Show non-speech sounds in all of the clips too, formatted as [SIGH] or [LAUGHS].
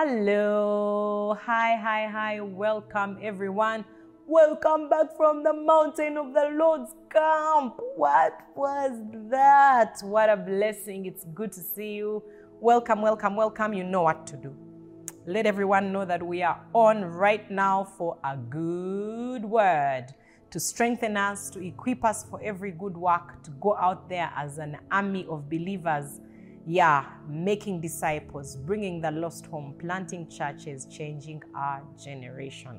Hello. Hi, hi, hi. Welcome, everyone. Welcome back from the mountain of the Lord's camp. What was that? What a blessing. It's good to see you. Welcome, welcome, welcome. You know what to do. Let everyone know that we are on right now for a good word to strengthen us, to equip us for every good work, to go out there as an army of believers yeah, making disciples, bringing the lost home, planting churches, changing our generation.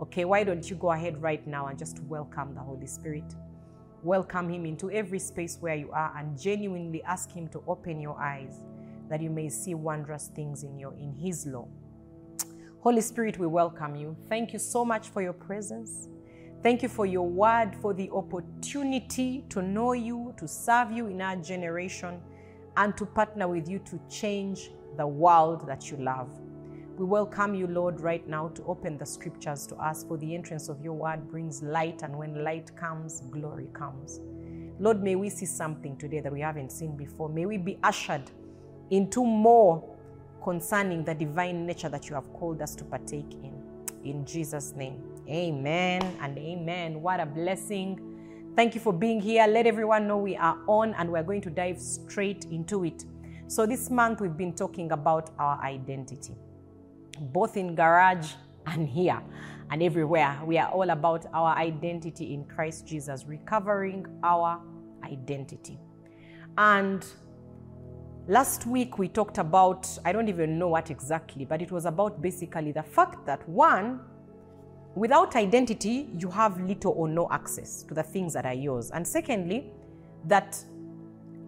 Okay, why don't you go ahead right now and just welcome the Holy Spirit? Welcome Him into every space where you are and genuinely ask Him to open your eyes that you may see wondrous things in your in His law. Holy Spirit, we welcome you. Thank you so much for your presence. Thank you for your word, for the opportunity to know you, to serve you in our generation and to partner with you to change the world that you love. We welcome you, Lord, right now to open the scriptures to us, for the entrance of your word brings light, and when light comes, glory comes. Lord, may we see something today that we haven't seen before. May we be ushered into more concerning the divine nature that you have called us to partake in. In Jesus' name, amen and amen. What a blessing Thank you for being here. Let everyone know we are on and we're going to dive straight into it. So, this month we've been talking about our identity, both in garage and here and everywhere. We are all about our identity in Christ Jesus, recovering our identity. And last week we talked about, I don't even know what exactly, but it was about basically the fact that one, Without identity, you have little or no access to the things that are yours. And secondly, that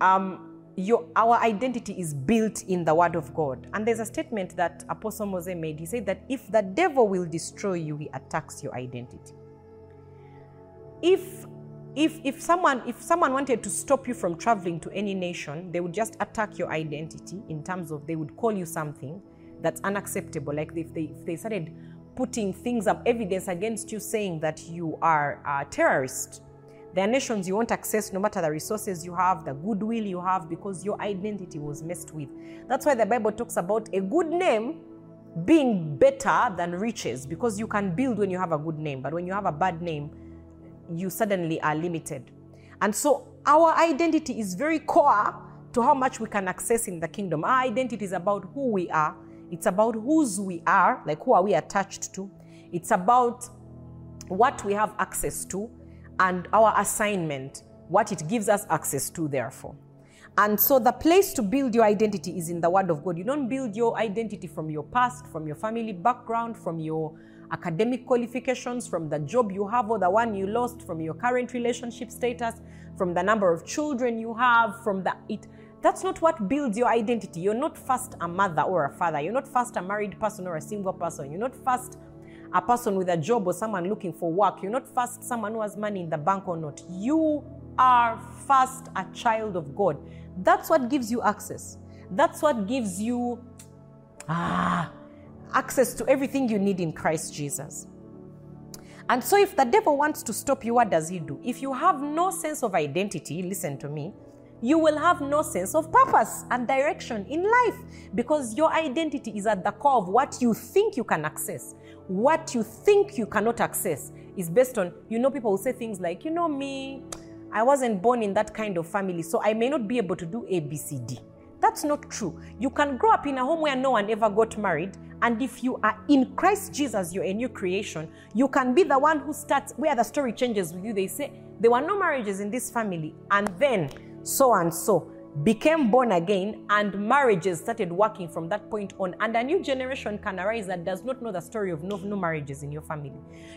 um, your, our identity is built in the Word of God. And there's a statement that Apostle Moses made. He said that if the devil will destroy you, he attacks your identity. If if, if, someone, if someone wanted to stop you from traveling to any nation, they would just attack your identity in terms of they would call you something that's unacceptable. Like if they, if they started putting things up, evidence against you saying that you are a terrorist. There are nations you won't access no matter the resources you have, the goodwill you have, because your identity was messed with. That's why the Bible talks about a good name being better than riches, because you can build when you have a good name, but when you have a bad name, you suddenly are limited. And so our identity is very core to how much we can access in the kingdom. Our identity is about who we are it's about whose we are, like who are we attached to. It's about what we have access to and our assignment, what it gives us access to, therefore. And so the place to build your identity is in the Word of God. You don't build your identity from your past, from your family background, from your academic qualifications, from the job you have or the one you lost, from your current relationship status, from the number of children you have, from the it that's not what builds your identity. You're not first a mother or a father. You're not first a married person or a single person. You're not first a person with a job or someone looking for work. You're not first someone who has money in the bank or not. You are first a child of God. That's what gives you access. That's what gives you ah, access to everything you need in Christ Jesus. And so, if the devil wants to stop you, what does he do? If you have no sense of identity, listen to me, you will have no sense of purpose and direction in life because your identity is at the core of what you think you can access. What you think you cannot access is based on, you know, people will say things like, you know, me, I wasn't born in that kind of family, so I may not be able to do A, B, C, D. That's not true. You can grow up in a home where no one ever got married, and if you are in Christ Jesus, you're a new creation. You can be the one who starts where the story changes with you. They say, There were no marriages in this family, and then so and so became born again and marriages started working from that point on. And a new generation can arise that does not know the story of no, no marriages in your family.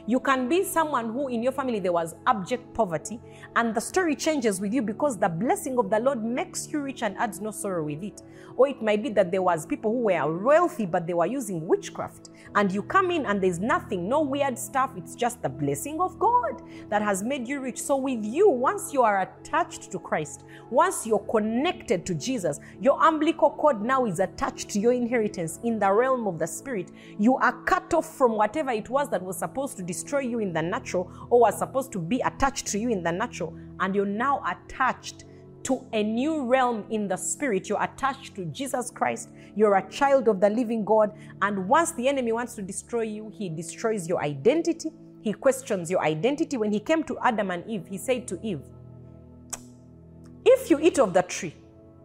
You can be someone who in your family there was abject poverty and the story changes with you because the blessing of the lord makes you rich and adds no sorrow with it. Or it might be that there was people who were wealthy but they were using witchcraft and you come in and there's nothing no weird stuff. It's just the blessing of god that has made you rich. So with you once you are attached to christ once you're connected to jesus your umbilical cord now is attached to your inheritance in the realm of the spirit. You are cut off from whatever it was that was supposed to destroy you in the natural or was supposed to be attached to you in the natural. And you're now attached to a new realm in the spirit. You're attached to Jesus Christ. You're a child of the living God. And once the enemy wants to destroy you, he destroys your identity. He questions your identity. When he came to Adam and Eve, he said to Eve, If you eat of the tree,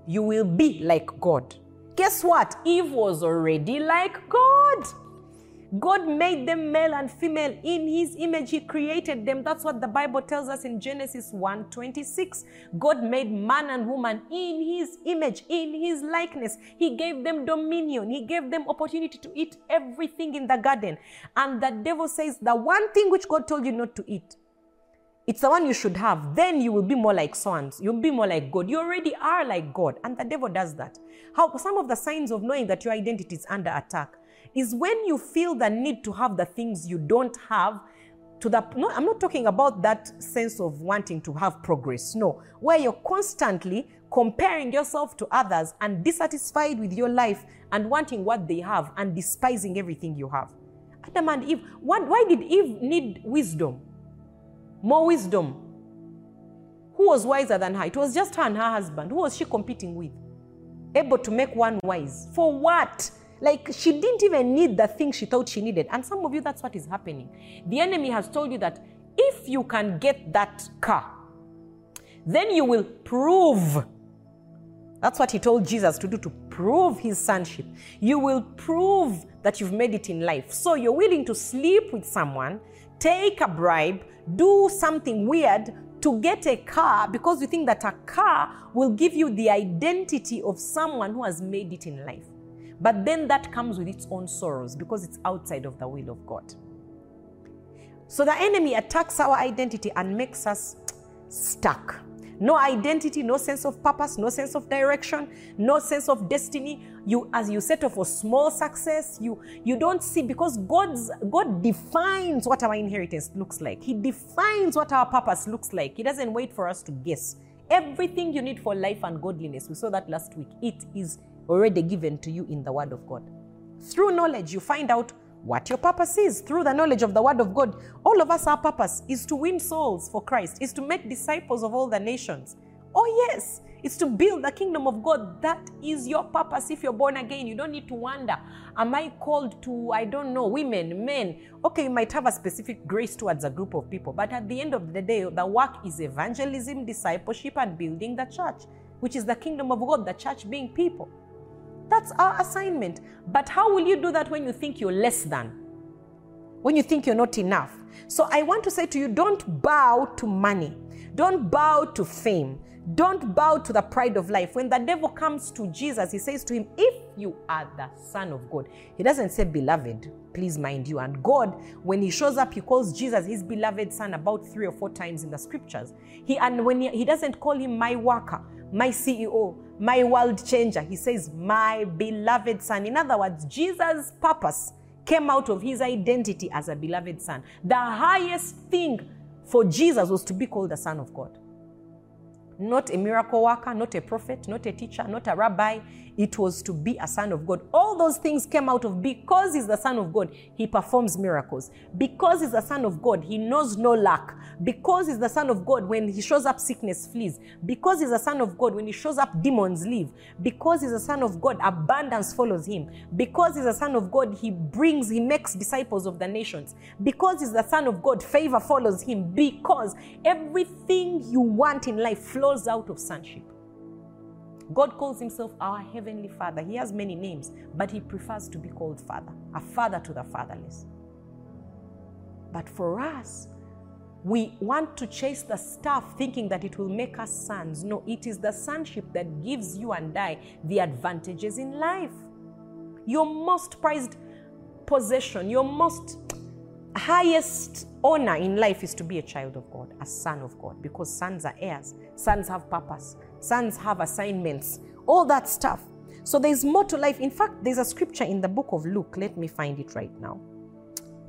you will be like God. Guess what? Eve was already like God. God made them male and female in his image. He created them. That's what the Bible tells us in Genesis 1:26. God made man and woman in his image, in his likeness. He gave them dominion. He gave them opportunity to eat everything in the garden. And the devil says, the one thing which God told you not to eat, it's the one you should have. Then you will be more like sons. You'll be more like God. You already are like God. And the devil does that. How some of the signs of knowing that your identity is under attack is when you feel the need to have the things you don't have to the no, I'm not talking about that sense of wanting to have progress. No, where you're constantly comparing yourself to others and dissatisfied with your life and wanting what they have and despising everything you have. Adam and Eve, what, why did Eve need wisdom? More wisdom. Who was wiser than her? It was just her and her husband. Who was she competing with? Able to make one wise. For what? Like she didn't even need the thing she thought she needed. And some of you, that's what is happening. The enemy has told you that if you can get that car, then you will prove. That's what he told Jesus to do to prove his sonship. You will prove that you've made it in life. So you're willing to sleep with someone, take a bribe, do something weird to get a car because you think that a car will give you the identity of someone who has made it in life. But then that comes with its own sorrows because it's outside of the will of God. So the enemy attacks our identity and makes us stuck. No identity, no sense of purpose, no sense of direction, no sense of destiny. You, as you settle for small success, you you don't see because God's God defines what our inheritance looks like. He defines what our purpose looks like. He doesn't wait for us to guess. Everything you need for life and godliness, we saw that last week. It is already given to you in the Word of God. Through knowledge, you find out what your purpose is. Through the knowledge of the Word of God, all of us, our purpose is to win souls for Christ, is to make disciples of all the nations. Oh, yes, it's to build the kingdom of God. That is your purpose if you're born again. You don't need to wonder, am I called to, I don't know, women, men? Okay, you might have a specific grace towards a group of people, but at the end of the day, the work is evangelism, discipleship, and building the church, which is the kingdom of God, the church being people. That's our assignment. But how will you do that when you think you're less than? When you think you're not enough? So I want to say to you don't bow to money, don't bow to fame, don't bow to the pride of life. When the devil comes to Jesus, he says to him, If you are the Son of God, he doesn't say beloved, please mind you. And God, when he shows up, he calls Jesus his beloved son about three or four times in the scriptures. He and when he, he doesn't call him my worker, my CEO, my world changer. He says, my beloved son. In other words, Jesus' purpose came out of his identity as a beloved son. The highest thing for Jesus was to be called the Son of God not a miracle worker, not a prophet, not a teacher, not a rabbi. It was to be a son of God. All those things came out of because he's the son of God, he performs miracles. Because he's the son of God, he knows no lack. Because he's the son of God, when he shows up, sickness flees. Because he's the son of God, when he shows up, demons leave. Because he's the son of God, abundance follows him. Because he's the son of God, he brings, he makes disciples of the nations. Because he's the son of God, favor follows him. Because everything you want in life flows out of sonship. God calls himself our heavenly father. He has many names, but he prefers to be called father, a father to the fatherless. But for us, we want to chase the stuff thinking that it will make us sons. No, it is the sonship that gives you and I the advantages in life. Your most prized possession, your most highest honor in life is to be a child of God, a son of God, because sons are heirs. Sons have purpose, sons have assignments, all that stuff. So there's more to life. In fact, there's a scripture in the book of Luke. Let me find it right now.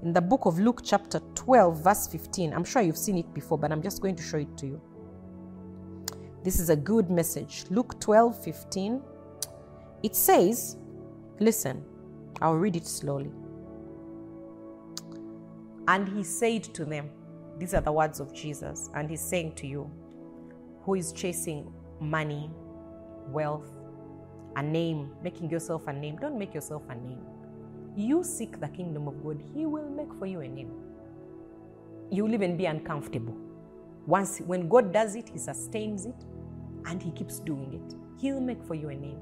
In the book of Luke, chapter 12, verse 15. I'm sure you've seen it before, but I'm just going to show it to you. This is a good message. Luke 12, 15. It says, Listen, I'll read it slowly. And he said to them, These are the words of Jesus, and he's saying to you, who is chasing money, wealth, a name, making yourself a name. Don't make yourself a name. You seek the kingdom of God, He will make for you a name. You will even be uncomfortable. Once, when God does it, He sustains it and He keeps doing it. He'll make for you a name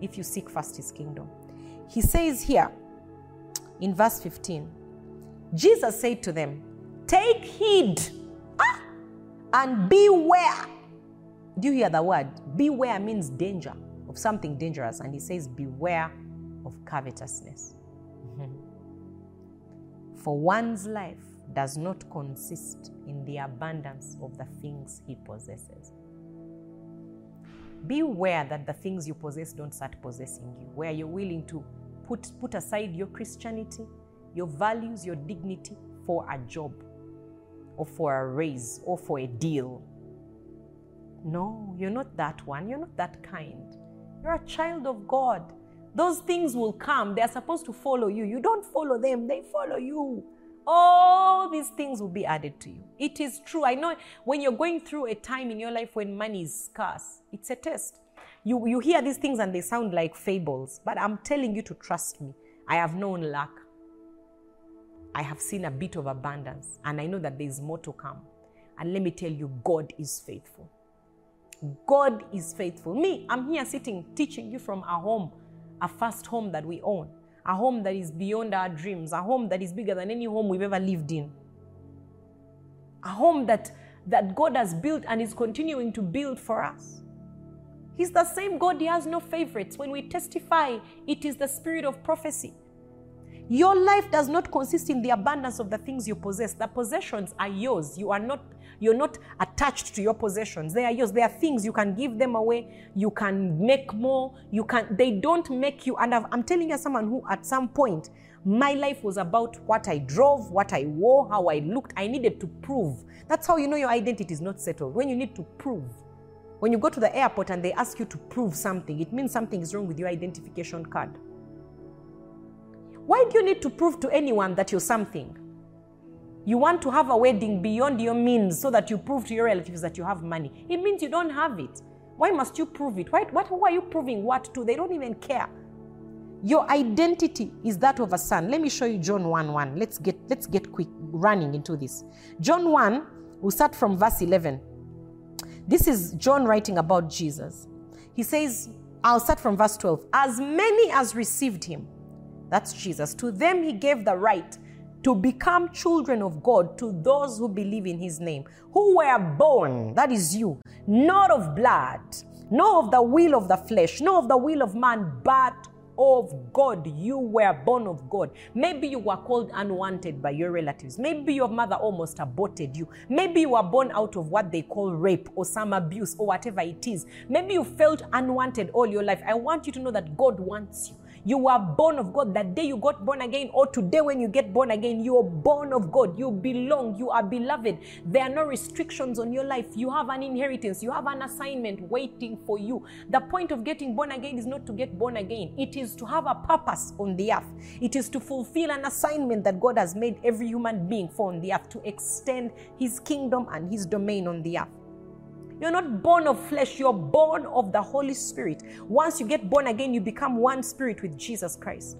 if you seek first His kingdom. He says here in verse 15, Jesus said to them, Take heed ah, and beware. Do you hear the word? Beware means danger of something dangerous. And he says, Beware of covetousness. Mm-hmm. For one's life does not consist in the abundance of the things he possesses. Beware that the things you possess don't start possessing you, where you're willing to put, put aside your Christianity, your values, your dignity for a job or for a raise or for a deal. No, you're not that one. You're not that kind. You're a child of God. Those things will come. They're supposed to follow you. You don't follow them, they follow you. All these things will be added to you. It is true. I know when you're going through a time in your life when money is scarce, it's a test. You, you hear these things and they sound like fables, but I'm telling you to trust me. I have known lack. I have seen a bit of abundance, and I know that there is more to come. And let me tell you, God is faithful. God is faithful. Me, I'm here sitting teaching you from a home, a first home that we own, a home that is beyond our dreams, a home that is bigger than any home we've ever lived in, a home that, that God has built and is continuing to build for us. He's the same God, He has no favorites. When we testify, it is the spirit of prophecy. Your life does not consist in the abundance of the things you possess. The possessions are yours. You are not you're not attached to your possessions. They are yours. They are things you can give them away. You can make more. You can. They don't make you. And i am telling you, someone who at some point my life was about what I drove, what I wore, how I looked. I needed to prove. That's how you know your identity is not settled. When you need to prove. When you go to the airport and they ask you to prove something, it means something is wrong with your identification card. Why do you need to prove to anyone that you're something? You want to have a wedding beyond your means so that you prove to your relatives that you have money. It means you don't have it. Why must you prove it? Why, what, who are you proving what to? They don't even care. Your identity is that of a son. Let me show you John 1 1. Let's get, let's get quick running into this. John 1, we'll start from verse 11. This is John writing about Jesus. He says, I'll start from verse 12. As many as received him, that's Jesus, to them he gave the right to become children of God to those who believe in his name, who were born, that is you, not of blood, not of the will of the flesh, not of the will of man, but of God. You were born of God. Maybe you were called unwanted by your relatives. Maybe your mother almost aborted you. Maybe you were born out of what they call rape or some abuse or whatever it is. Maybe you felt unwanted all your life. I want you to know that God wants you. You were born of God. That day you got born again, or today when you get born again, you are born of God. You belong. You are beloved. There are no restrictions on your life. You have an inheritance. You have an assignment waiting for you. The point of getting born again is not to get born again, it is to have a purpose on the earth. It is to fulfill an assignment that God has made every human being for on the earth to extend his kingdom and his domain on the earth. You're not born of flesh, you're born of the Holy Spirit. Once you get born again, you become one spirit with Jesus Christ.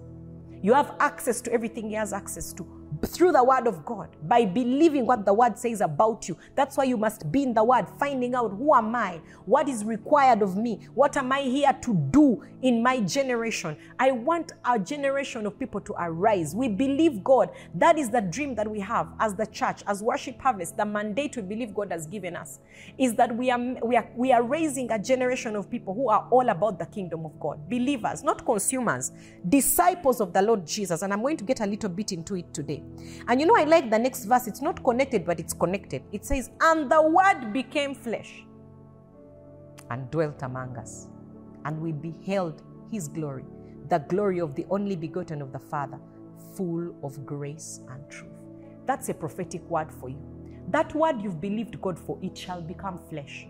You have access to everything He has access to through the word of God, by believing what the word says about you. That's why you must be in the word, finding out who am I, what is required of me, what am I here to do in my generation. I want our generation of people to arise. We believe God. That is the dream that we have as the church, as worship harvest. The mandate we believe God has given us is that we are we are we are raising a generation of people who are all about the kingdom of God, believers, not consumers, disciples of the Lord Jesus. And I'm going to get a little bit into it today. And you know, I like the next verse. It's not connected, but it's connected. It says, And the word became flesh and dwelt among us, and we beheld his glory, the glory of the only begotten of the Father, full of grace and truth. That's a prophetic word for you. That word you've believed God for, it shall become flesh.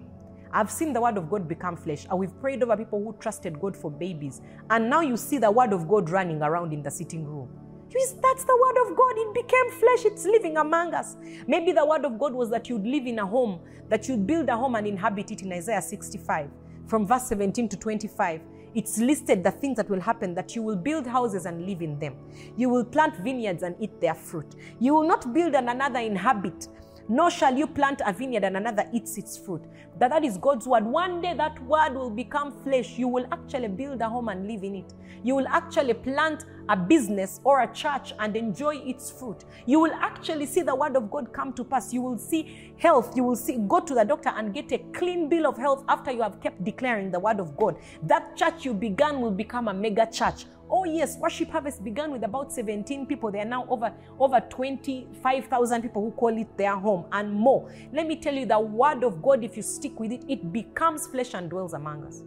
I've seen the word of God become flesh. And we've prayed over people who trusted God for babies. And now you see the word of God running around in the sitting room. That's the word of God. It became flesh. It's living among us. Maybe the word of God was that you'd live in a home, that you'd build a home and inhabit it in Isaiah 65, from verse 17 to 25. It's listed the things that will happen that you will build houses and live in them. You will plant vineyards and eat their fruit. You will not build and another inhabit nor shall you plant a vineyard and another eats its fruit. That that is God's word. One day that word will become flesh. You will actually build a home and live in it. You will actually plant a business or a church and enjoy its fruit. You will actually see the word of God come to pass. You will see health. You will see go to the doctor and get a clean bill of health after you have kept declaring the word of God. That church you began will become a mega church Oh, yes, Worship Harvest began with about 17 people. There are now over, over 25,000 people who call it their home and more. Let me tell you, the Word of God, if you stick with it, it becomes flesh and dwells among us.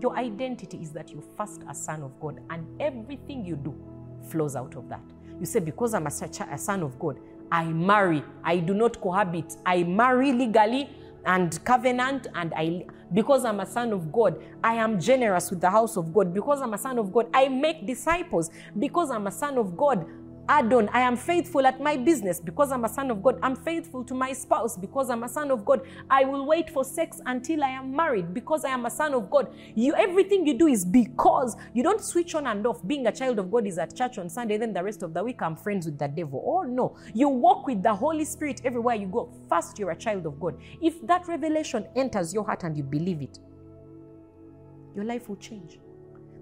Your identity is that you're first a son of God, and everything you do flows out of that. You say, Because I'm a, a son of God, I marry, I do not cohabit, I marry legally and covenant and I because I'm a son of God, I am generous with the house of God. Because I'm a son of God, I make disciples. Because I'm a son of God, Adon, I am faithful at my business because I'm a son of God. I'm faithful to my spouse because I'm a son of God. I will wait for sex until I am married because I am a son of God. You everything you do is because you don't switch on and off. Being a child of God is at church on Sunday, then the rest of the week I'm friends with the devil. Oh no. You walk with the Holy Spirit everywhere you go. First, you're a child of God. If that revelation enters your heart and you believe it, your life will change.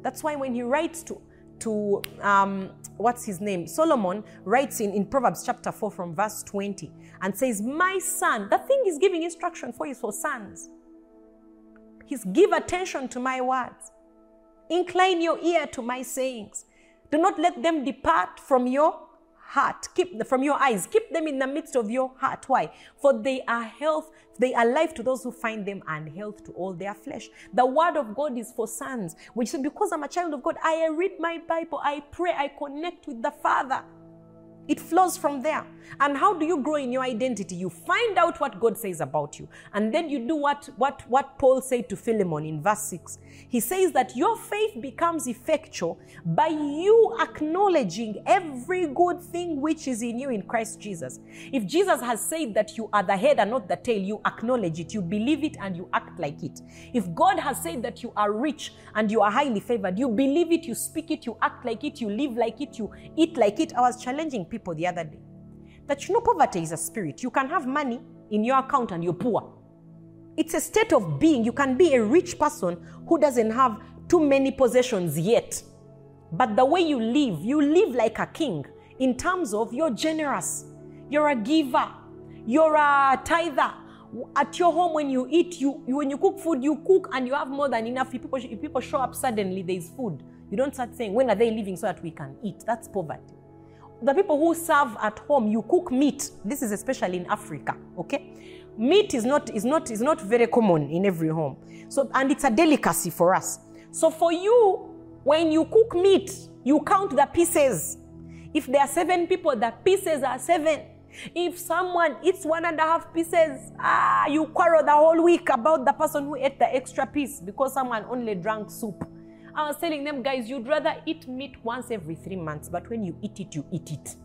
That's why when he writes to to um, what's his name? Solomon writes in, in Proverbs chapter 4 from verse 20 and says, My son, the thing he's giving instruction for is for sons. He's give attention to my words. Incline your ear to my sayings. Do not let them depart from your heart. Keep them from your eyes. Keep them in the midst of your heart. Why? For they are health they are life to those who find them and health to all their flesh. The word of God is for sons, which is because I'm a child of God, I read my Bible, I pray, I connect with the Father. It flows from there. And how do you grow in your identity? You find out what God says about you. And then you do what, what, what Paul said to Philemon in verse 6. He says that your faith becomes effectual by you acknowledging every good thing which is in you in Christ Jesus. If Jesus has said that you are the head and not the tail, you acknowledge it, you believe it, and you act like it. If God has said that you are rich and you are highly favored, you believe it, you speak it, you act like it, you live like it, you eat like it. I was challenging people the other day that you know poverty is a spirit. You can have money in your account and you're poor. It's a state of being. You can be a rich person who doesn't have too many possessions yet. But the way you live, you live like a king in terms of you're generous, you're a giver, you're a tither. At your home, when you eat, you, you when you cook food, you cook and you have more than enough. If people, if people show up suddenly, there's food. You don't start saying, When are they leaving so that we can eat? That's poverty the people who serve at home, you cook meat. This is especially in Africa, okay? Meat is not, is not, is not very common in every home. So, and it's a delicacy for us. So for you, when you cook meat, you count the pieces. If there are seven people, the pieces are seven. If someone eats one and a half pieces, ah, you quarrel the whole week about the person who ate the extra piece because someone only drank soup. I was telling them, guys, you'd rather eat meat once every three months, but when you eat it, you eat it.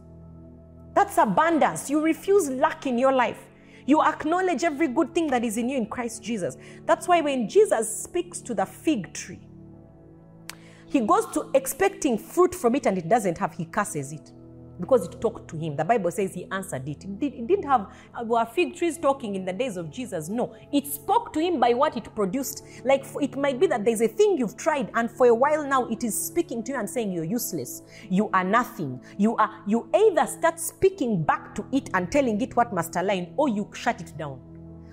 That's abundance. You refuse lack in your life. You acknowledge every good thing that is in you in Christ Jesus. That's why when Jesus speaks to the fig tree, he goes to expecting fruit from it and it doesn't have, he curses it because it talked to him. The Bible says he answered it. It didn't have uh, were fig trees talking in the days of Jesus. No, it spoke to him by what it produced. Like it might be that there's a thing you've tried, and for a while now it is speaking to you and saying you're useless, you are nothing. You are you either start speaking back to it and telling it what must align, or you shut it down.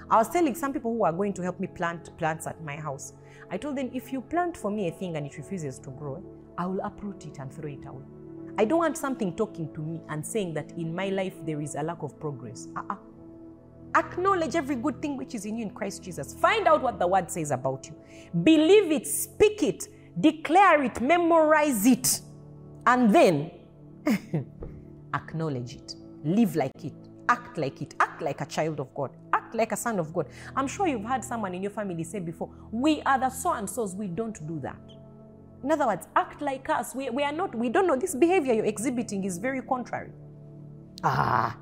I was telling some people who are going to help me plant plants at my house. I told them if you plant for me a thing and it refuses to grow, I will uproot it and throw it away. I don't want something talking to me and saying that in my life there is a lack of progress. Uh-uh. Acknowledge every good thing which is in you in Christ Jesus. Find out what the word says about you. Believe it, speak it, declare it, memorize it, and then [LAUGHS] acknowledge it. Live like it. Act like it. Act like a child of God. Act like a son of God. I'm sure you've had someone in your family say before, We are the so and so's. We don't do that. In other words, act like us. We, we are not, we don't know. This behavior you're exhibiting is very contrary. Ah,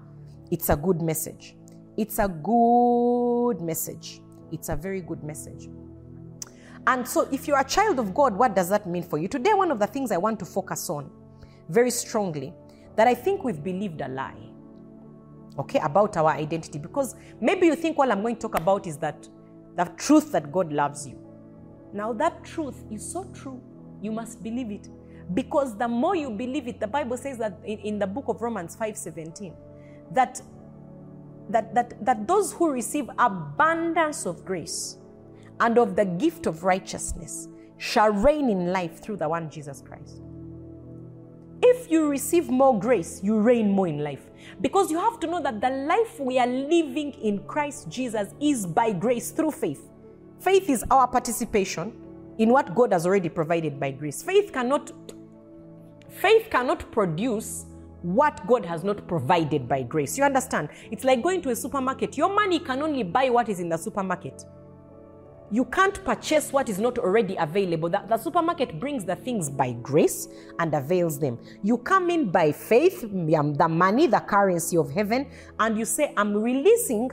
it's a good message. It's a good message. It's a very good message. And so, if you're a child of God, what does that mean for you? Today, one of the things I want to focus on very strongly that I think we've believed a lie, okay, about our identity. Because maybe you think all I'm going to talk about is that the truth that God loves you. Now, that truth is so true, you must believe it. Because the more you believe it, the Bible says that in, in the book of Romans 5 17, that, that, that, that those who receive abundance of grace and of the gift of righteousness shall reign in life through the one Jesus Christ. If you receive more grace, you reign more in life. Because you have to know that the life we are living in Christ Jesus is by grace through faith. Faith is our participation in what God has already provided by grace. Faith cannot faith cannot produce what God has not provided by grace. You understand? It's like going to a supermarket. Your money can only buy what is in the supermarket. You can't purchase what is not already available. The, the, supermarket brings the things by grace and avails them. You come in by faith, um, the money, the currency of heaven, and you say, I'm releasing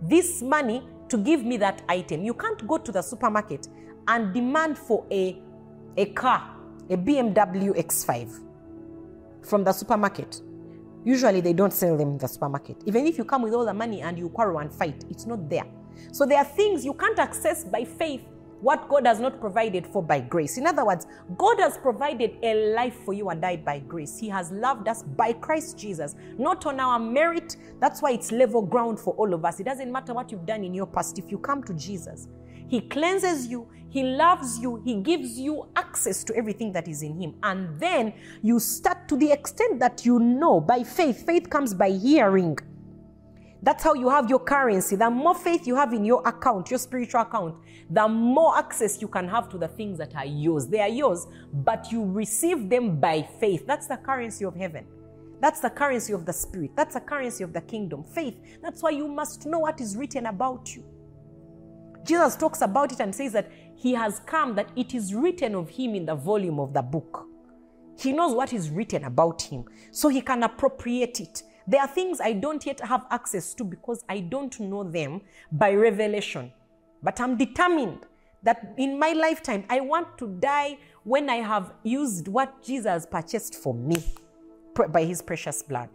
this money to give me that item. You can't go to the supermarket and demand for a, a car, a BMW X5 from the supermarket. Usually they don't sell them in the supermarket. Even if you come with all the money and you quarrel and fight, it's not there. So there are things you can't access by faith what God has not provided for by grace. In other words, God has provided a life for you and I by grace. He has loved us by Christ Jesus, not on our merit. That's why it's level ground for all of us. It doesn't matter what you've done in your past. If you come to Jesus, He cleanses you, He loves you, He gives you access to everything that is in Him. And then you start to the extent that you know by faith. Faith comes by hearing that's how you have your currency. The more faith you have in your account, your spiritual account, the more access you can have to the things that are yours. They are yours, but you receive them by faith. That's the currency of heaven. That's the currency of the spirit. That's the currency of the kingdom. Faith. That's why you must know what is written about you. Jesus talks about it and says that he has come, that it is written of him in the volume of the book. He knows what is written about him, so he can appropriate it. There are things I don't yet have access to because I don't know them by revelation. But I'm determined that in my lifetime, I want to die when I have used what Jesus purchased for me by his precious blood.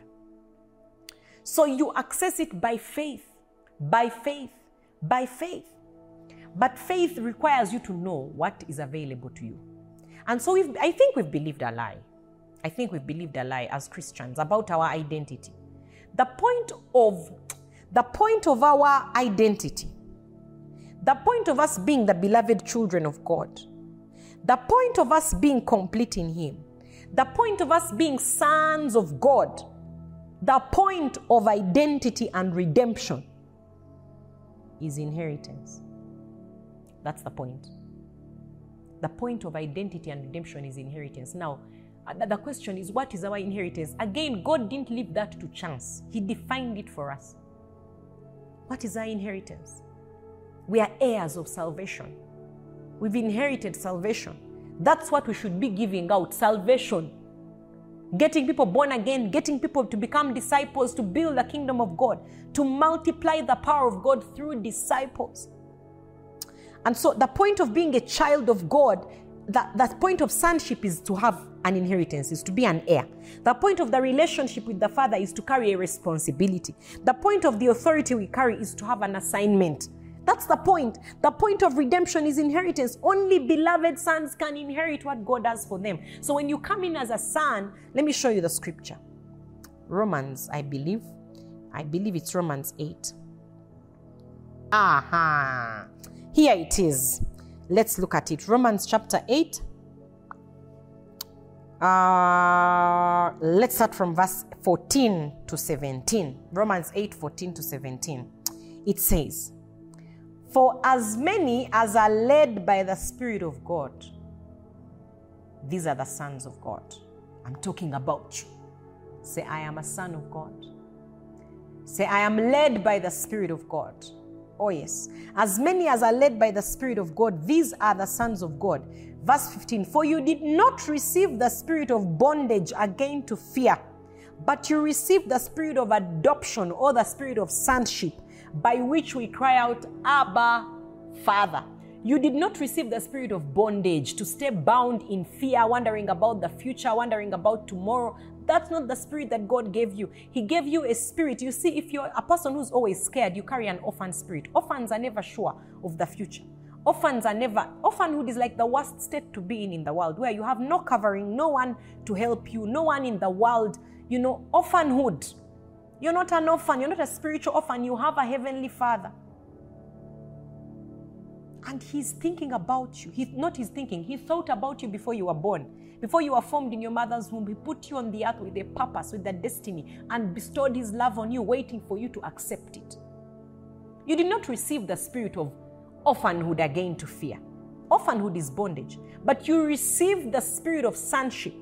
So you access it by faith, by faith, by faith. But faith requires you to know what is available to you. And so I think we've believed a lie. I think we've believed a lie as Christians about our identity. The point of the point of our identity, the point of us being the beloved children of God, the point of us being complete in Him, the point of us being sons of God, the point of identity and redemption is inheritance. That's the point. The point of identity and redemption is inheritance. Now, uh, the question is, what is our inheritance? Again, God didn't leave that to chance, He defined it for us. What is our inheritance? We are heirs of salvation. We've inherited salvation. That's what we should be giving out salvation. Getting people born again, getting people to become disciples, to build the kingdom of God, to multiply the power of God through disciples. And so, the point of being a child of God that, that point of sonship is to have an inheritance, is to be an heir. The point of the relationship with the father is to carry a responsibility. The point of the authority we carry is to have an assignment. That's the point. The point of redemption is inheritance. Only beloved sons can inherit what God has for them. So when you come in as a son, let me show you the scripture. Romans, I believe. I believe it's Romans 8. Aha. Here it is. Let's look at it. Romans chapter 8. Uh, let's start from verse 14 to 17. Romans 8 14 to 17. It says, For as many as are led by the Spirit of God, these are the sons of God. I'm talking about you. Say, I am a son of God. Say, I am led by the Spirit of God. Oh, yes. As many as are led by the Spirit of God, these are the sons of God. Verse 15 For you did not receive the spirit of bondage again to fear, but you received the spirit of adoption or the spirit of sonship, by which we cry out, Abba, Father. You did not receive the spirit of bondage to stay bound in fear, wondering about the future, wondering about tomorrow. That's not the spirit that God gave you. He gave you a spirit. You see, if you're a person who's always scared, you carry an orphan spirit. Orphans are never sure of the future. Orphans are never, orphanhood is like the worst state to be in in the world, where you have no covering, no one to help you, no one in the world. You know, orphanhood. You're not an orphan, you're not a spiritual orphan, you have a heavenly father. And he's thinking about you. He's not his thinking, he thought about you before you were born. Before you were formed in your mother's womb, he put you on the earth with a purpose, with a destiny, and bestowed his love on you, waiting for you to accept it. You did not receive the spirit of orphanhood again to fear. Orphanhood is bondage, but you received the spirit of sonship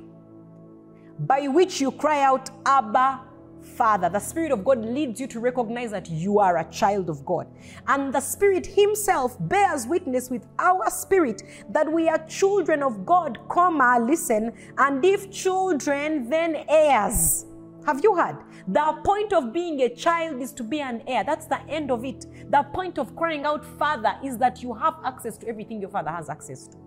by which you cry out, Abba, Father. The Spirit of God leads you to recognize that you are a child of God. And the Spirit Himself bears witness with our spirit that we are children of God, comma, listen, and if children, then heirs. Have you heard? The point of being a child is to be an heir. That's the end of it. The point of crying out, Father, is that you have access to everything your father has access to.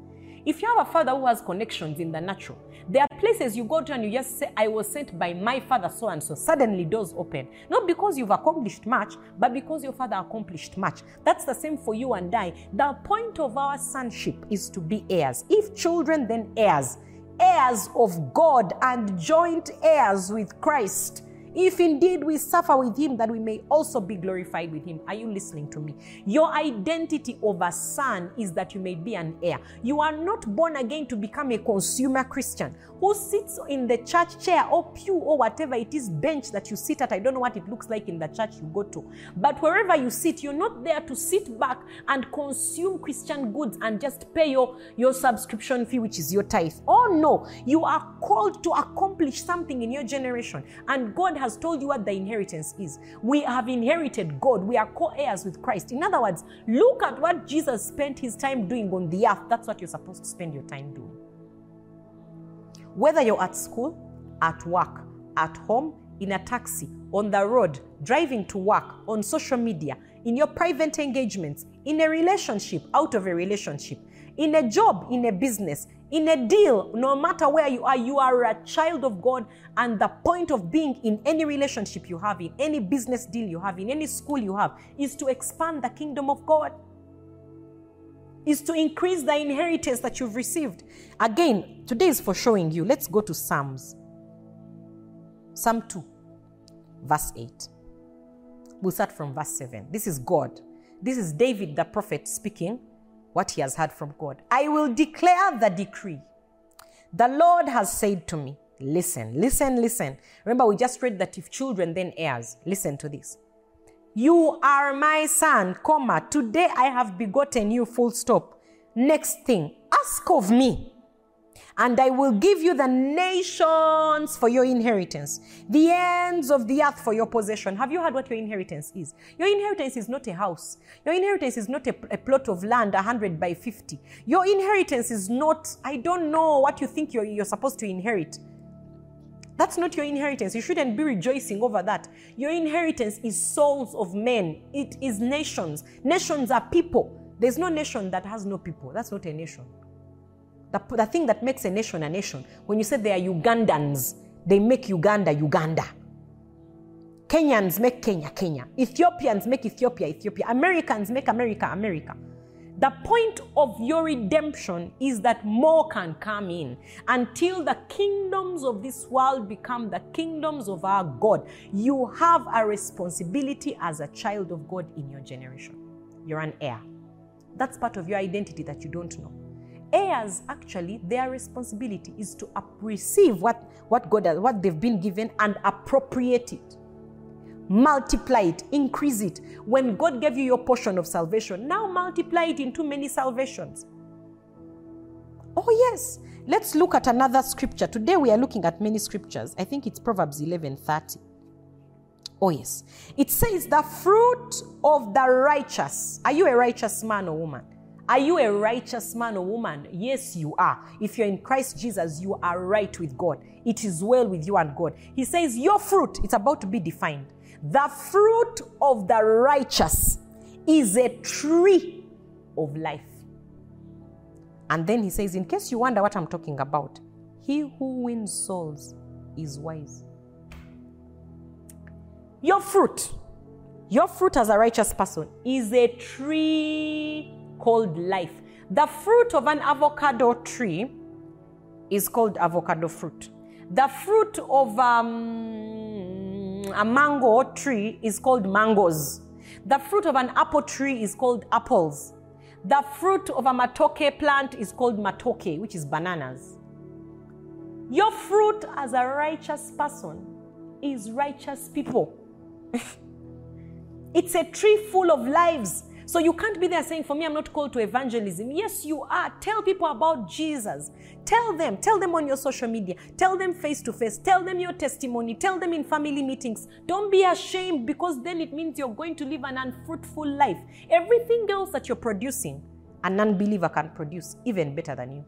If you have a father who has connections in the natural, there places you go to and you just say, I was sent by my father so and so. Suddenly doors open. Not because you've accomplished much, but because your father accomplished much. That's the same for you and I. The point of our sonship is to be heirs. If children, then heirs heirs of God and joint heirs with Christ. If indeed we suffer with him, that we may also be glorified with him. Are you listening to me? Your identity of a son is that you may be an heir. You are not born again to become a consumer Christian who sits in the church chair or pew or whatever it is, bench that you sit at. I don't know what it looks like in the church you go to. But wherever you sit, you're not there to sit back and consume Christian goods and just pay your, your subscription fee, which is your tithe. Oh no, you are called to accomplish something in your generation. And God has told you what the inheritance is. We have inherited God. We are co heirs with Christ. In other words, look at what Jesus spent his time doing on the earth. That's what you're supposed to spend your time doing. Whether you're at school, at work, at home, in a taxi, on the road, driving to work, on social media, in your private engagements, in a relationship, out of a relationship, in a job, in a business, in a deal, no matter where you are, you are a child of God. And the point of being in any relationship you have, in any business deal you have, in any school you have, is to expand the kingdom of God, is to increase the inheritance that you've received. Again, today is for showing you. Let's go to Psalms. Psalm 2, verse 8. We'll start from verse 7. This is God. This is David the prophet speaking what he has heard from God. I will declare the decree. The Lord has said to me, Listen, listen, listen. Remember, we just read that if children, then heirs. Listen to this. You are my son, comma. Today I have begotten you, full stop. Next thing, ask of me and I will give you the nations for your inheritance, the ends of the earth for your possession. Have you heard what your inheritance is? Your inheritance is not a house. Your inheritance is not a, a plot of land, 100 by 50. Your inheritance is not, I don't know what you think you're, you're supposed to inherit. That's not your inheritance. You shouldn't be rejoicing over that. Your inheritance is souls of men, it is nations. Nations are people. There's no nation that has no people. That's not a nation. The, the thing that makes a nation a nation, when you say they are Ugandans, they make Uganda Uganda. Kenyans make Kenya Kenya. Ethiopians make Ethiopia Ethiopia. Americans make America America. The point of your redemption is that more can come in until the kingdoms of this world become the kingdoms of our God. You have a responsibility as a child of God in your generation. You're an heir. That's part of your identity that you don't know heirs actually their responsibility is to receive what, what god has, what they've been given and appropriate it multiply it increase it when god gave you your portion of salvation now multiply it into many salvations oh yes let's look at another scripture today we are looking at many scriptures i think it's proverbs 11 30 Oh, yes. It says, the fruit of the righteous. Are you a righteous man or woman? Are you a righteous man or woman? Yes, you are. If you're in Christ Jesus, you are right with God. It is well with you and God. He says, Your fruit, it's about to be defined. The fruit of the righteous is a tree of life. And then he says, In case you wonder what I'm talking about, he who wins souls is wise. Your fruit, your fruit as a righteous person is a tree called life. The fruit of an avocado tree is called avocado fruit. The fruit of um, a mango tree is called mangoes. The fruit of an apple tree is called apples. The fruit of a matoke plant is called matoke, which is bananas. Your fruit as a righteous person is righteous people. [LAUGHS] it's a tree full of lives. So you can't be there saying, For me, I'm not called to evangelism. Yes, you are. Tell people about Jesus. Tell them. Tell them on your social media. Tell them face to face. Tell them your testimony. Tell them in family meetings. Don't be ashamed because then it means you're going to live an unfruitful life. Everything else that you're producing, a non believer can produce even better than you.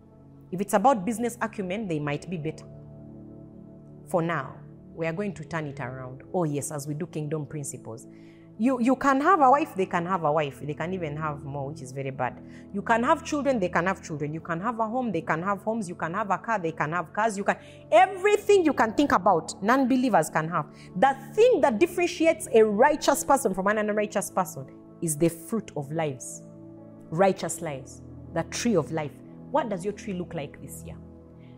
If it's about business acumen, they might be better. For now, we are going to turn it around. Oh, yes, as we do kingdom principles you you can have a wife they can have a wife. They can even have more which is very bad. You can have children they can have children. You can have a home they can have homes. You can have a car they can have cars. You can everything you can think about non-believers can have. The thing that differentiates a righteous person from an unrighteous person is the fruit of lives. Righteous lives. The tree of life. What does your tree look like this year?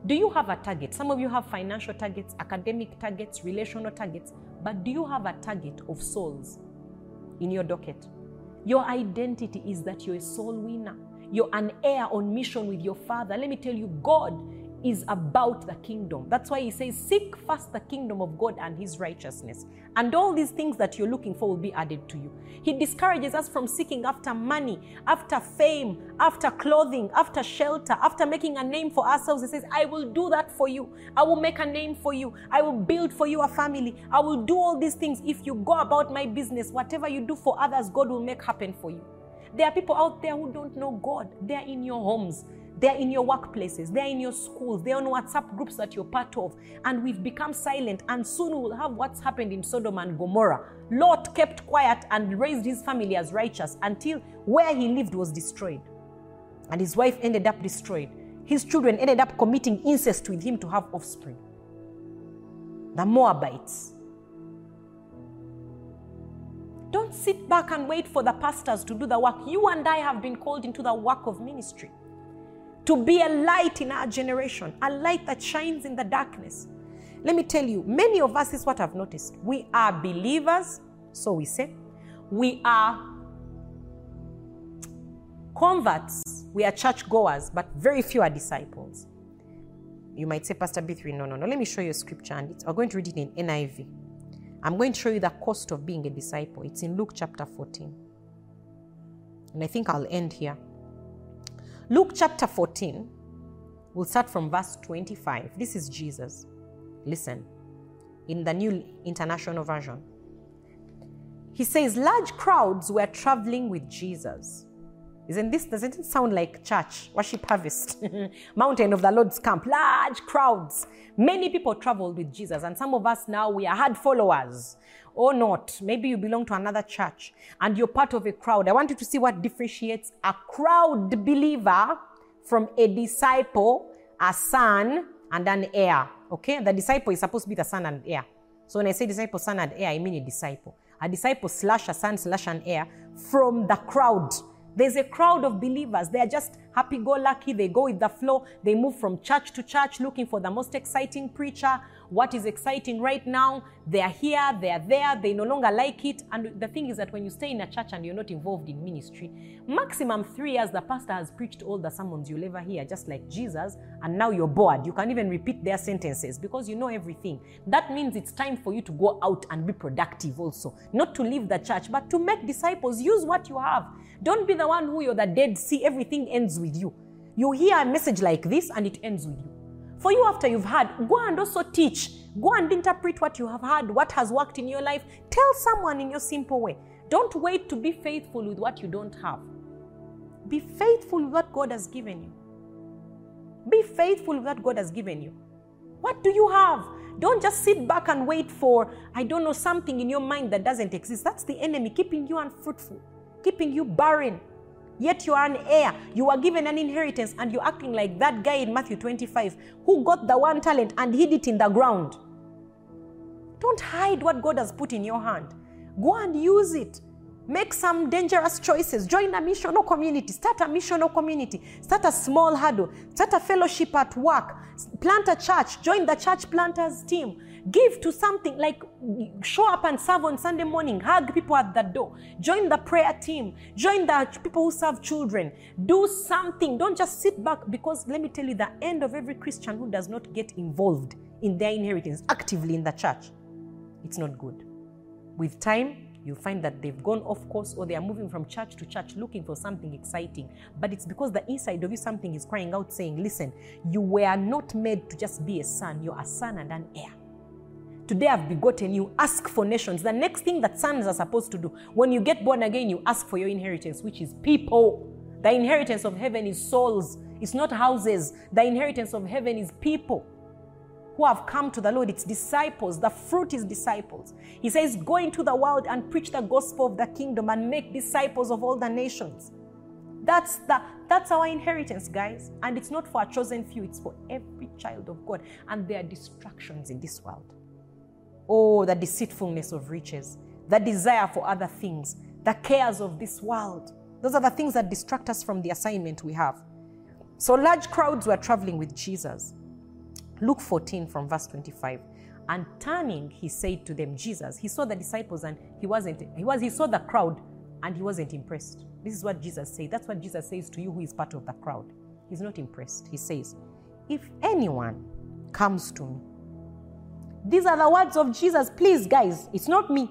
Do you have a target? Some of you have financial targets academic targets relational targets but do you have a target of souls in your docket. Your identity is that you're a soul winner. You're an heir on mission with your father. Let me tell you, God is about the kingdom. That's why he says, Seek first the kingdom of God and his righteousness. And all these things that you're looking for will be added to you. He discourages us from seeking after money, after fame, after clothing, after shelter, after making a name for ourselves. He says, I will do that for you. I will make a name for you. I will build for you a family. I will do all these things. If you go about my business, whatever you do for others, God will make happen for you. There are people out there who don't know God. They're in your homes. They're in your workplaces, they're in your schools, they're on WhatsApp groups that you're part of. And we've become silent, and soon we'll have what's happened in Sodom and Gomorrah. Lot kept quiet and raised his family as righteous until where he lived was destroyed. And his wife ended up destroyed. His children ended up committing incest with him to have offspring. The Moabites. Don't sit back and wait for the pastors to do the work. You and I have been called into the work of ministry to be a light in our generation, a light that shines in the darkness. Let me tell you, many of us, is what I've noticed. We are believers, so we say. We are converts, we are church goers, but very few are disciples. You might say, Pastor Bee3, no, no, no. Let me show you a scripture, and we're going to read it in NIV. I'm going to show you the cost of being a disciple. It's in Luke chapter 14. And I think I'll end here. Luke chapter 14, we'll start from verse 25. This is Jesus. Listen, in the New International Version. He says, Large crowds were traveling with Jesus. Isn't this, doesn't it sound like church, worship harvest, [LAUGHS] mountain of the Lord's camp? Large crowds. Many people traveled with Jesus, and some of us now we are hard followers or not. Maybe you belong to another church and you're part of a crowd. I want you to see what differentiates a crowd believer from a disciple, a son, and an heir. Okay? The disciple is supposed to be the son and heir. So when I say disciple, son, and heir, I mean a disciple. A disciple slash a son slash an heir from the crowd. There's a crowd of believers. They are just happy go lucky. They go with the flow. They move from church to church looking for the most exciting preacher what is exciting right now. They are here, they are there, they no longer like it. And the thing is that when you stay in a church and you're not involved in ministry, maximum three years, the pastor has preached all the sermons you'll ever hear, just like Jesus, and now you're bored. You can't even repeat their sentences because you know everything. That means it's time for you to go out and be productive also. Not to leave the church, but to make disciples. Use what you have. Don't be the one who you're the dead, see everything ends with you. You hear a message like this and it ends with you. For you, after you've heard, go and also teach. Go and interpret what you have heard, what has worked in your life. Tell someone in your simple way. Don't wait to be faithful with what you don't have. Be faithful with what God has given you. Be faithful with what God has given you. What do you have? Don't just sit back and wait for, I don't know, something in your mind that doesn't exist. That's the enemy keeping you unfruitful, keeping you barren. Yet you are an heir. You are given an inheritance, and you're acting like that guy in Matthew 25 who got the one talent and hid it in the ground. Don't hide what God has put in your hand. Go and use it. Make some dangerous choices. Join a missional community. Start a missional community. Start a small huddle. Start a fellowship at work. Plant a church. Join the church planters team. Give to something like show up and serve on Sunday morning. Hug people at the door. Join the prayer team. Join the people who serve children. Do something. Don't just sit back because let me tell you, the end of every Christian who does not get involved in their inheritance actively in the church, it's not good. With time, you find that they've gone off course or they are moving from church to church looking for something exciting. But it's because the inside of you, something is crying out saying, Listen, you were not made to just be a son, you're a son and an heir. Today I've begotten you. Ask for nations. The next thing that sons are supposed to do when you get born again, you ask for your inheritance, which is people. The inheritance of heaven is souls, it's not houses. The inheritance of heaven is people who have come to the Lord. It's disciples. The fruit is disciples. He says, Go into the world and preach the gospel of the kingdom and make disciples of all the nations. That's the that's our inheritance, guys. And it's not for a chosen few, it's for every child of God. And there are distractions in this world. Oh, the deceitfulness of riches, the desire for other things, the cares of this world. Those are the things that distract us from the assignment we have. So large crowds were traveling with Jesus. Luke 14 from verse 25. And turning, he said to them, Jesus, he saw the disciples and he wasn't, he was, he saw the crowd and he wasn't impressed. This is what Jesus said. That's what Jesus says to you who is part of the crowd. He's not impressed. He says, If anyone comes to me, these are the words of Jesus. Please, guys, it's not me.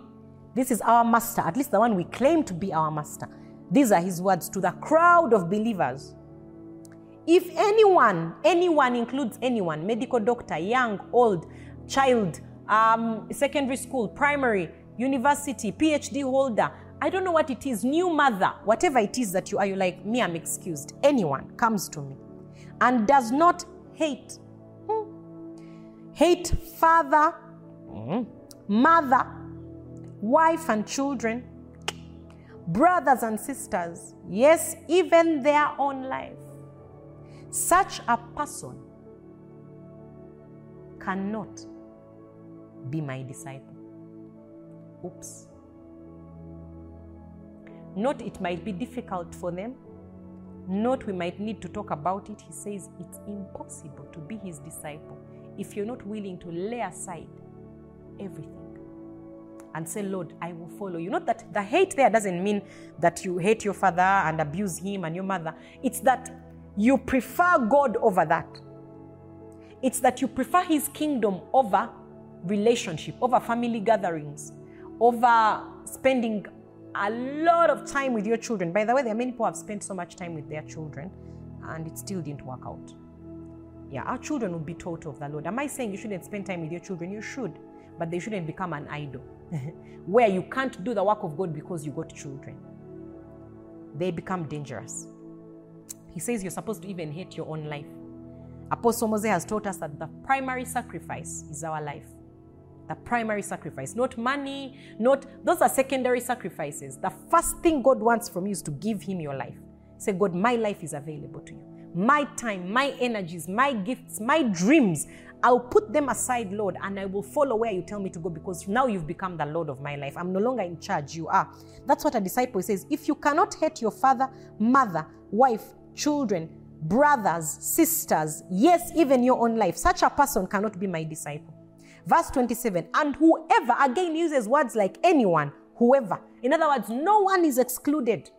This is our master, at least the one we claim to be our master. These are his words to the crowd of believers. If anyone, anyone includes anyone, medical doctor, young, old, child, um, secondary school, primary, university, PhD holder, I don't know what it is, new mother, whatever it is that you are, you like, me, I'm excused. Anyone comes to me and does not hate, hate father, hmm, mother, wife, and children, brothers and sisters, yes, even their own life such a person cannot be my disciple. Oops. Not it might be difficult for them. Not we might need to talk about it. He says it's impossible to be his disciple if you're not willing to lay aside everything and say, Lord, I will follow you. Not that the hate there doesn't mean that you hate your father and abuse him and your mother. It's that you prefer God over that. It's that you prefer His kingdom over relationship, over family gatherings, over spending a lot of time with your children. By the way, there are many people who have spent so much time with their children and it still didn't work out. Yeah, our children will be taught of the Lord. Am I saying you shouldn't spend time with your children? You should, but they shouldn't become an idol [LAUGHS] where you can't do the work of God because you got children. They become dangerous. He says you're supposed to even hate your own life. Apostle Moses has taught us that the primary sacrifice is our life. The primary sacrifice, not money, not those are secondary sacrifices. The first thing God wants from you is to give Him your life. Say, God, my life is available to you. My time, my energies, my gifts, my dreams, I'll put them aside, Lord, and I will follow where you tell me to go because now you've become the Lord of my life. I'm no longer in charge, you are. That's what a disciple says. If you cannot hate your father, mother, wife, children, brothers, sisters, yes, even your own life. Such a person cannot be my disciple. Verse 27 And whoever, again, uses words like anyone, whoever. In other words, no one is excluded.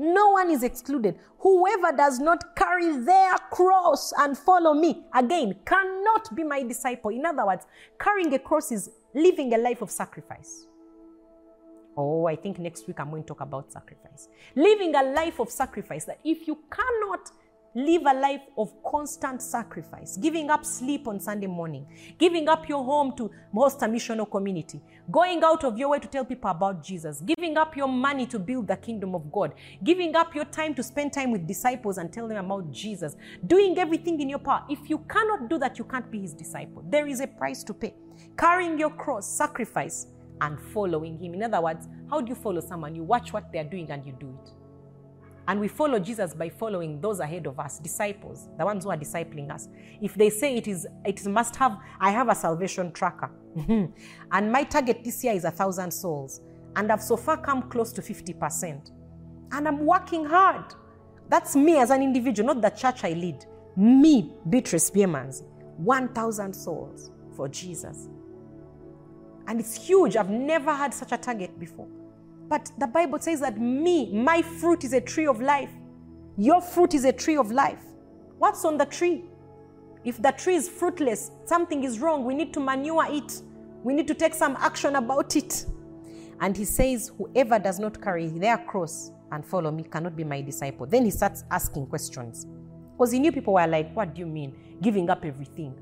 No one is excluded. Whoever does not carry their cross and follow me, again, cannot be my disciple. In other words, carrying a cross is living a life of sacrifice. Oh, I think next week I'm going to talk about sacrifice. Living a life of sacrifice that if you cannot live a life of constant sacrifice, giving up sleep on Sunday morning, giving up your home to host a missional community, going out of your way to tell people about Jesus, giving up your money to build the kingdom of God, giving up your time to spend time with disciples and tell them about Jesus, doing everything in your power. If you cannot do that, you can't be his disciple. There is a price to pay. Carrying your cross, sacrifice, and following him. In other words, how do you follow someone? You watch what they're doing and you do it. And we follow Jesus by following those ahead of us, disciples, the ones who are discipling us. If they say it is, it must have, I have a salvation tracker. [LAUGHS] and my target this year is a thousand souls. And I've so far come close to 50%. And I'm working hard. That's me as an individual, not the church I lead. Me, Beatrice Byemanzi, 1,000 souls for Jesus. And it's huge. I've never had such a target before. But the Bible says that me, my fruit is a tree of life. Your fruit is a tree of life. What's on the tree? If the tree is fruitless, something is wrong. We need to manure it. We need to take some action about it. And he says, Whoever does not carry their cross and follow me cannot be my disciple. Then he starts asking questions. Because he knew people were like, What do you mean? Giving up everything.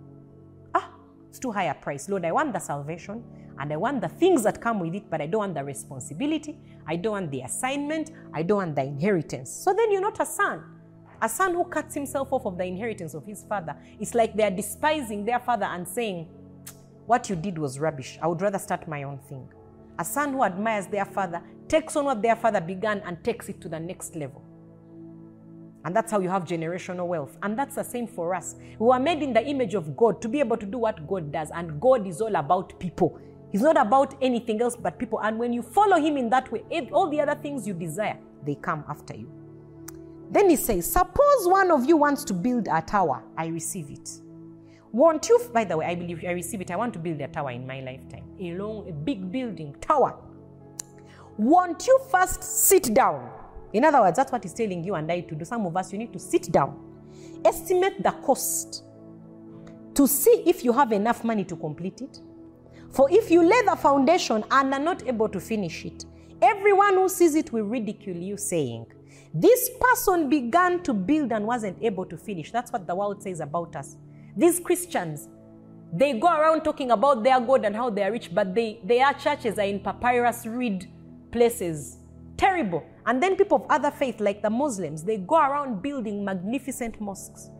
Ah, it's too high a price. Lord, I want the salvation and I want the things that come with it, but I don't want the responsibility. I don't want the assignment. I don't want the inheritance. So then you're not a son. A son who cuts himself off of the inheritance of his father. It's like they're despising their father and saying, What you did was rubbish. I would rather start my own thing. A son who admires their father takes on what their father began and takes it to the next level. And that's how you have generational wealth. And that's the same for us. We are made in the image of God to be able to do what God does. And God is all about people. He's not about anything else but people. And when you follow him in that way, all the other things you desire, they come after you. Then he says, Suppose one of you wants to build a tower, I receive it. Won't you, by the way, I believe I receive it. I want to build a tower in my lifetime. A long, a big building, tower. Won't you first sit down? In other words, that's what he's telling you and I to do. Some of us, you need to sit down, estimate the cost to see if you have enough money to complete it for if you lay the foundation and are not able to finish it, everyone who sees it will ridicule you, saying, This person began to build and wasn't able to finish. That's what the world says about us. These Christians, they go around talking about their God and how they are rich, but they, their churches are in papyrus reed places. Terrible. And then people of other faith, like the Muslims, they go around building magnificent mosques.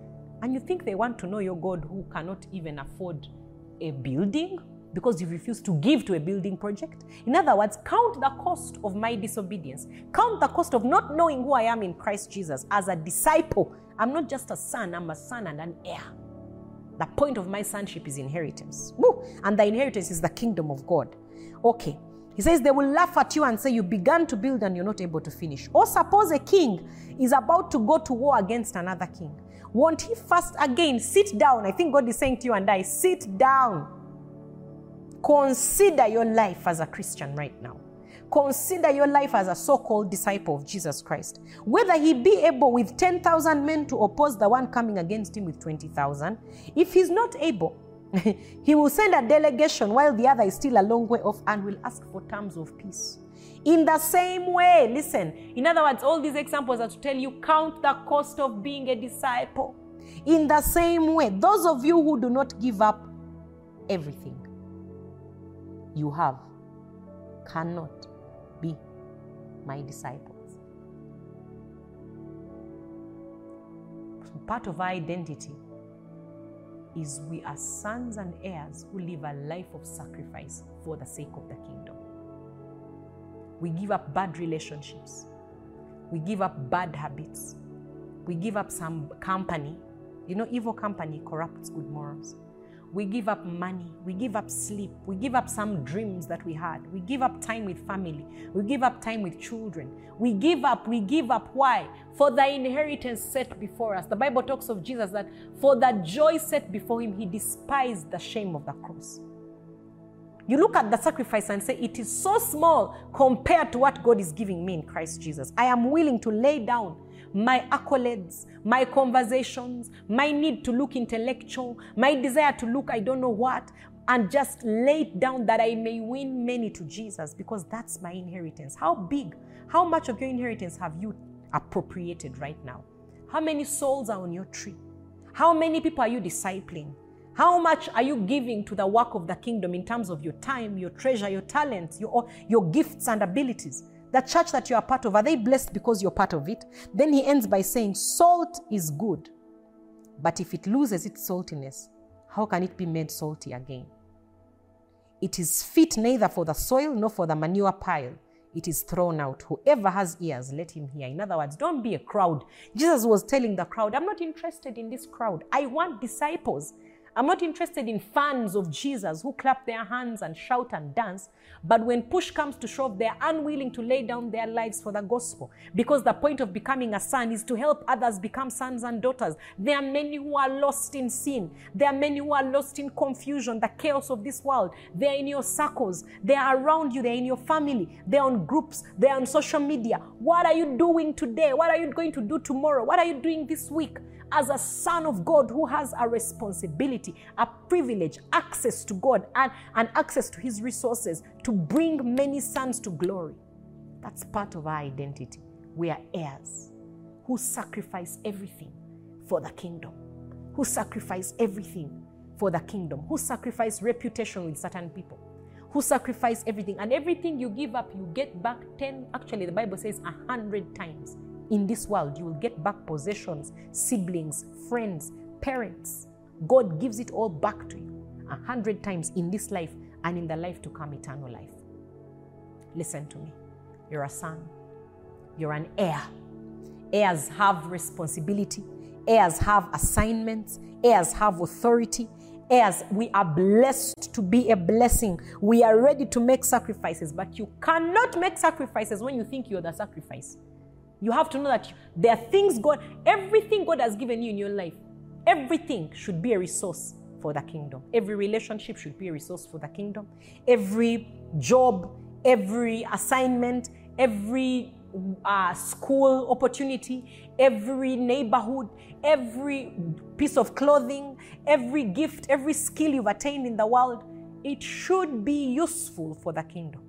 And you think they want to know your God who cannot even afford a building? Because you refuse to give to a building project. In other words, count the cost of my disobedience. Count the cost of not knowing who I am in Christ Jesus as a disciple. I'm not just a son, I'm a son and an heir. The point of my sonship is inheritance. Woo! And the inheritance is the kingdom of God. Okay. He says they will laugh at you and say, You began to build and you're not able to finish. Or suppose a king is about to go to war against another king. Won't he first again sit down? I think God is saying to you and I, sit down Consider your life as a Christian right now. Consider your life as a so called disciple of Jesus Christ. Whether he be able with 10,000 men to oppose the one coming against him with 20,000, if he's not able, [LAUGHS] he will send a delegation while the other is still a long way off and will ask for terms of peace. In the same way, listen, in other words, all these examples are to tell you count the cost of being a disciple. In the same way, those of you who do not give up everything, you have cannot be my disciples. Part of our identity is we are sons and heirs who live a life of sacrifice for the sake of the kingdom. We give up bad relationships. We give up bad habits. We give up some company. You know, evil company corrupts good morals. We give up money. We give up sleep. We give up some dreams that we had. We give up time with family. We give up time with children. We give up. We give up. Why? For the inheritance set before us. The Bible talks of Jesus that for the joy set before him, he despised the shame of the cross. You look at the sacrifice and say, It is so small compared to what God is giving me in Christ Jesus. I am willing to lay down my accolades, my conversations, my need to look intellectual, my desire to look I don't know what, and just lay it down that I may win many to Jesus because that's my inheritance. How big, how much of your inheritance have you appropriated right now? How many souls are on your tree? How many people are you discipling? How much are you giving to the work of the kingdom in terms of your time, your treasure, your talents, your, your gifts and abilities? The church that you are part of, are they blessed because you're part of it? Then he ends by saying, Salt is good, but if it loses its saltiness, how can it be made salty again? It is fit neither for the soil nor for the manure pile. It is thrown out. Whoever has ears, let him hear. In other words, don't be a crowd. Jesus was telling the crowd, I'm not interested in this crowd. I want disciples. I'm not interested in fans of Jesus who clap their hands and shout and dance, but when push comes to shove, they're unwilling to lay down their lives for the gospel. Because the point of becoming a son is to help others become sons and daughters. There are many who are lost in sin. There are many who are lost in confusion, the chaos of this world. They're in your circles, they're around you, they're in your family, they're on groups, they're on social media. What are you doing today? What are you going to do tomorrow? What are you doing this week? As a son of God who has a responsibility, a privilege, access to God, and, and access to his resources to bring many sons to glory. That's part of our identity. We are heirs who sacrifice everything for the kingdom, who sacrifice everything for the kingdom, who sacrifice reputation with certain people, who sacrifice everything. And everything you give up, you get back 10, actually, the Bible says a hundred times in this world, you will get back possessions, siblings, friends, parents. God gives it all back to you a hundred times in this life and in the life to come, eternal life. Listen to me. You're a son, you're an heir. Heirs have responsibility, heirs have assignments, heirs have authority. Heirs, we are blessed to be a blessing. We are ready to make sacrifices, but you cannot make sacrifices when you think you're the sacrifice. You have to know that there are things God, everything God has given you in your life, everything should be a resource for the kingdom. Every relationship should be a resource for the kingdom. Every job, every assignment, every uh, school opportunity, every neighborhood, every piece of clothing, every gift, every skill you've attained in the world, it should be useful for the kingdom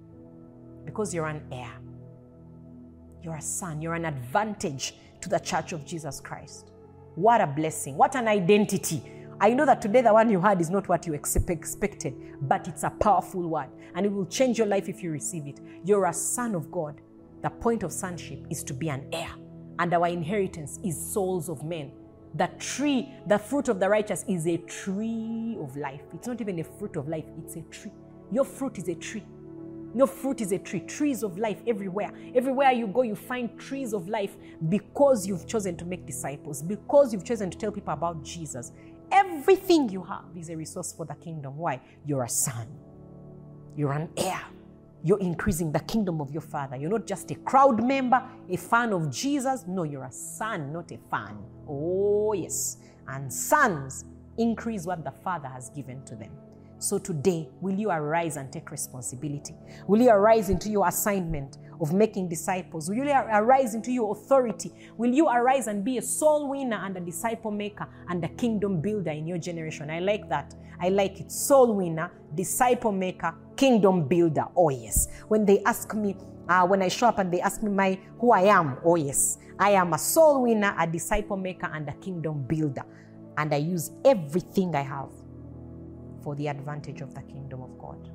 because you're an heir. You're a son. You're an advantage to the church of Jesus Christ. What a blessing. What an identity. I know that today the one you had is not what you expected, but it's a powerful word and it will change your life if you receive it. You're a son of God. The point of sonship is to be an heir, and our inheritance is souls of men. The tree, the fruit of the righteous is a tree of life. It's not even a fruit of life, it's a tree. Your fruit is a tree. No fruit is a tree. Trees of life everywhere. Everywhere you go, you find trees of life because you've chosen to make disciples, because you've chosen to tell people about Jesus. Everything you have is a resource for the kingdom. Why? You're a son, you're an heir. You're increasing the kingdom of your father. You're not just a crowd member, a fan of Jesus. No, you're a son, not a fan. Oh, yes. And sons increase what the father has given to them. So today, will you arise and take responsibility? Will you arise into your assignment of making disciples? Will you arise into your authority? Will you arise and be a soul winner and a disciple maker and a kingdom builder in your generation? I like that. I like it. Soul winner, disciple maker, kingdom builder. Oh, yes. When they ask me, uh, when I show up and they ask me my who I am, oh, yes. I am a soul winner, a disciple maker, and a kingdom builder. And I use everything I have for the advantage of the kingdom of God,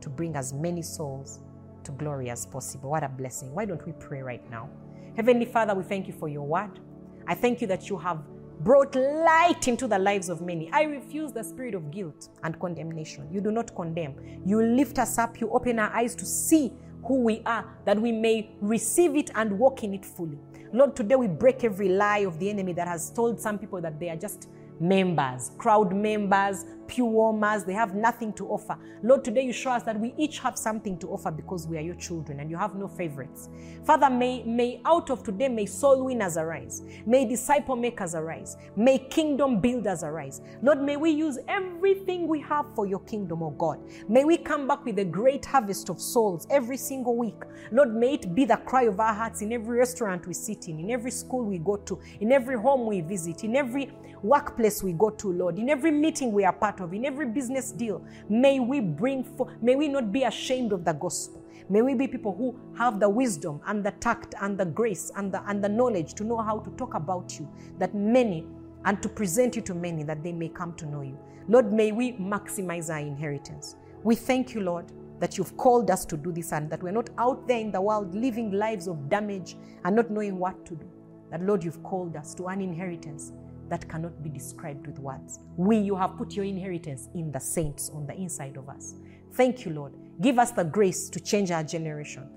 to bring as many souls to glory as possible. What a blessing. Why don't we pray right now? Heavenly Father, we thank you for your word. I thank you that you have brought light into the lives of many. I refuse the spirit of guilt and condemnation. You do not condemn. You lift us up. You open our eyes to see who we are, that we may receive it and walk in it fully. Lord, today we break every lie of the enemy that has told some people that they are just members, crowd members, pew warmers, they have nothing to offer. Lord, today you show us that we each have something to offer because we are your children and you have no favorites. Father, may, may out of today, may soul winners arise. May disciple makers arise. May kingdom builders arise. Lord, may we use everything we have for your kingdom, oh God. May we come back with a great harvest of souls every single week. Lord, may it be the cry of our hearts in every restaurant we sit in, in every school we go to, in every home we visit, in every workplace we go to, Lord, in every meeting we are part of, in every business deal. May we bring, for, may we not be ashamed of the gospel. May we be people who have the wisdom and the tact and the grace and the, and the knowledge to know how to talk about you, that many, and to present you to many, that they may come to know you. Lord, may we maximize our inheritance. We thank you, Lord, that you've called us to do this and that we're not out there in the world living lives of damage and not knowing what to do. That, Lord, you've called us to an inheritance that cannot be described with words. We, you have put your inheritance in the saints on the inside of us. Thank you, Lord. Give us the grace to change our generation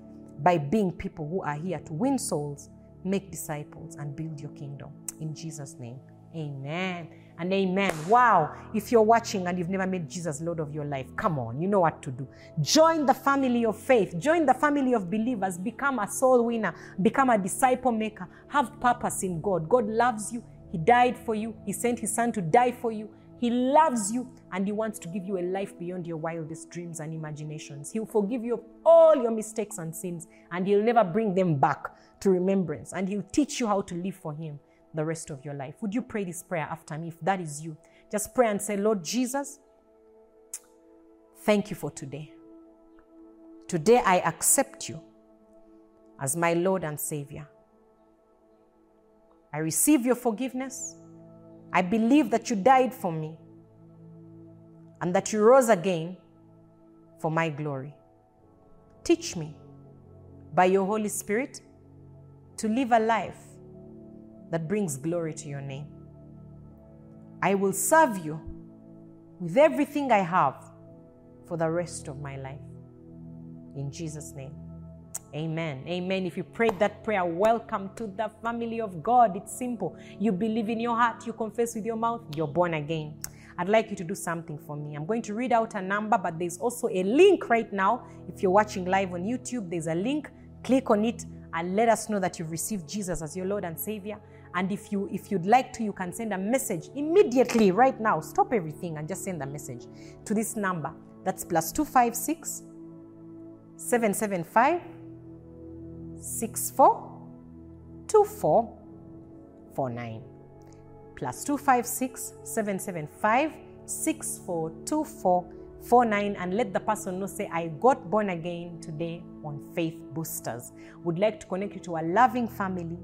by being people who are here to win souls, make disciples, and build your kingdom. In Jesus' name, amen and amen. Wow. If you're watching and you've never made Jesus Lord of your life, come on, you know what to do. Join the family of faith, join the family of believers, become a soul winner, become a disciple maker, have purpose in God. God loves you. He died for you. He sent his son to die for you. He loves you and He wants to give you a life beyond your wildest dreams and imaginations. He'll forgive you of all your mistakes and sins and He'll never bring them back to remembrance. And He'll teach you how to live for Him the rest of your life. Would you pray this prayer after me if that is you? Just pray and say, Lord Jesus, thank you for today. Today I accept you as my Lord and Savior. I receive your forgiveness. I believe that you died for me and that you rose again for my glory. Teach me by your Holy Spirit to live a life that brings glory to your name. I will serve you with everything I have for the rest of my life. In Jesus' name. Amen. Amen. If you prayed that prayer, welcome to the family of God. It's simple. You believe in your heart, you confess with your mouth, you're born again. I'd like you to do something for me. I'm going to read out a number, but there's also a link right now. If you're watching live on YouTube, there's a link. Click on it and let us know that you've received Jesus as your Lord and Savior. And if you if you'd like to, you can send a message immediately right now. Stop everything and just send a message to this number. That's plus 256 775 642449 plus 256 775 642449 and let the person know say i got born again today on faith boosters. Would like to connect you to a loving family.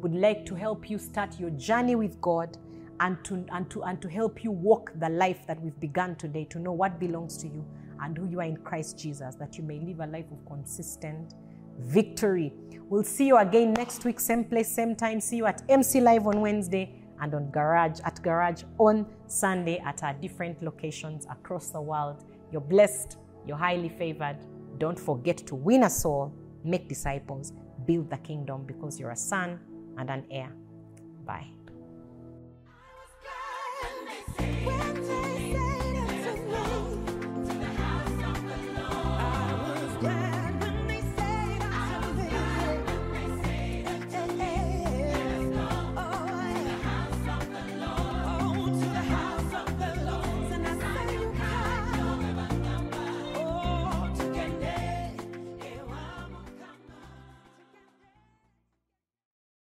Would like to help you start your journey with god and to, and, to, and to help you walk the life that we've begun today to know what belongs to you and who you are in christ jesus that you may live a life of consistent victory. We'll see you again next week, same place, same time. See you at MC Live on Wednesday and on Garage at Garage on Sunday at our different locations across the world. You're blessed, you're highly favored. Don't forget to win a soul, make disciples, build the kingdom because you're a son and an heir. Bye.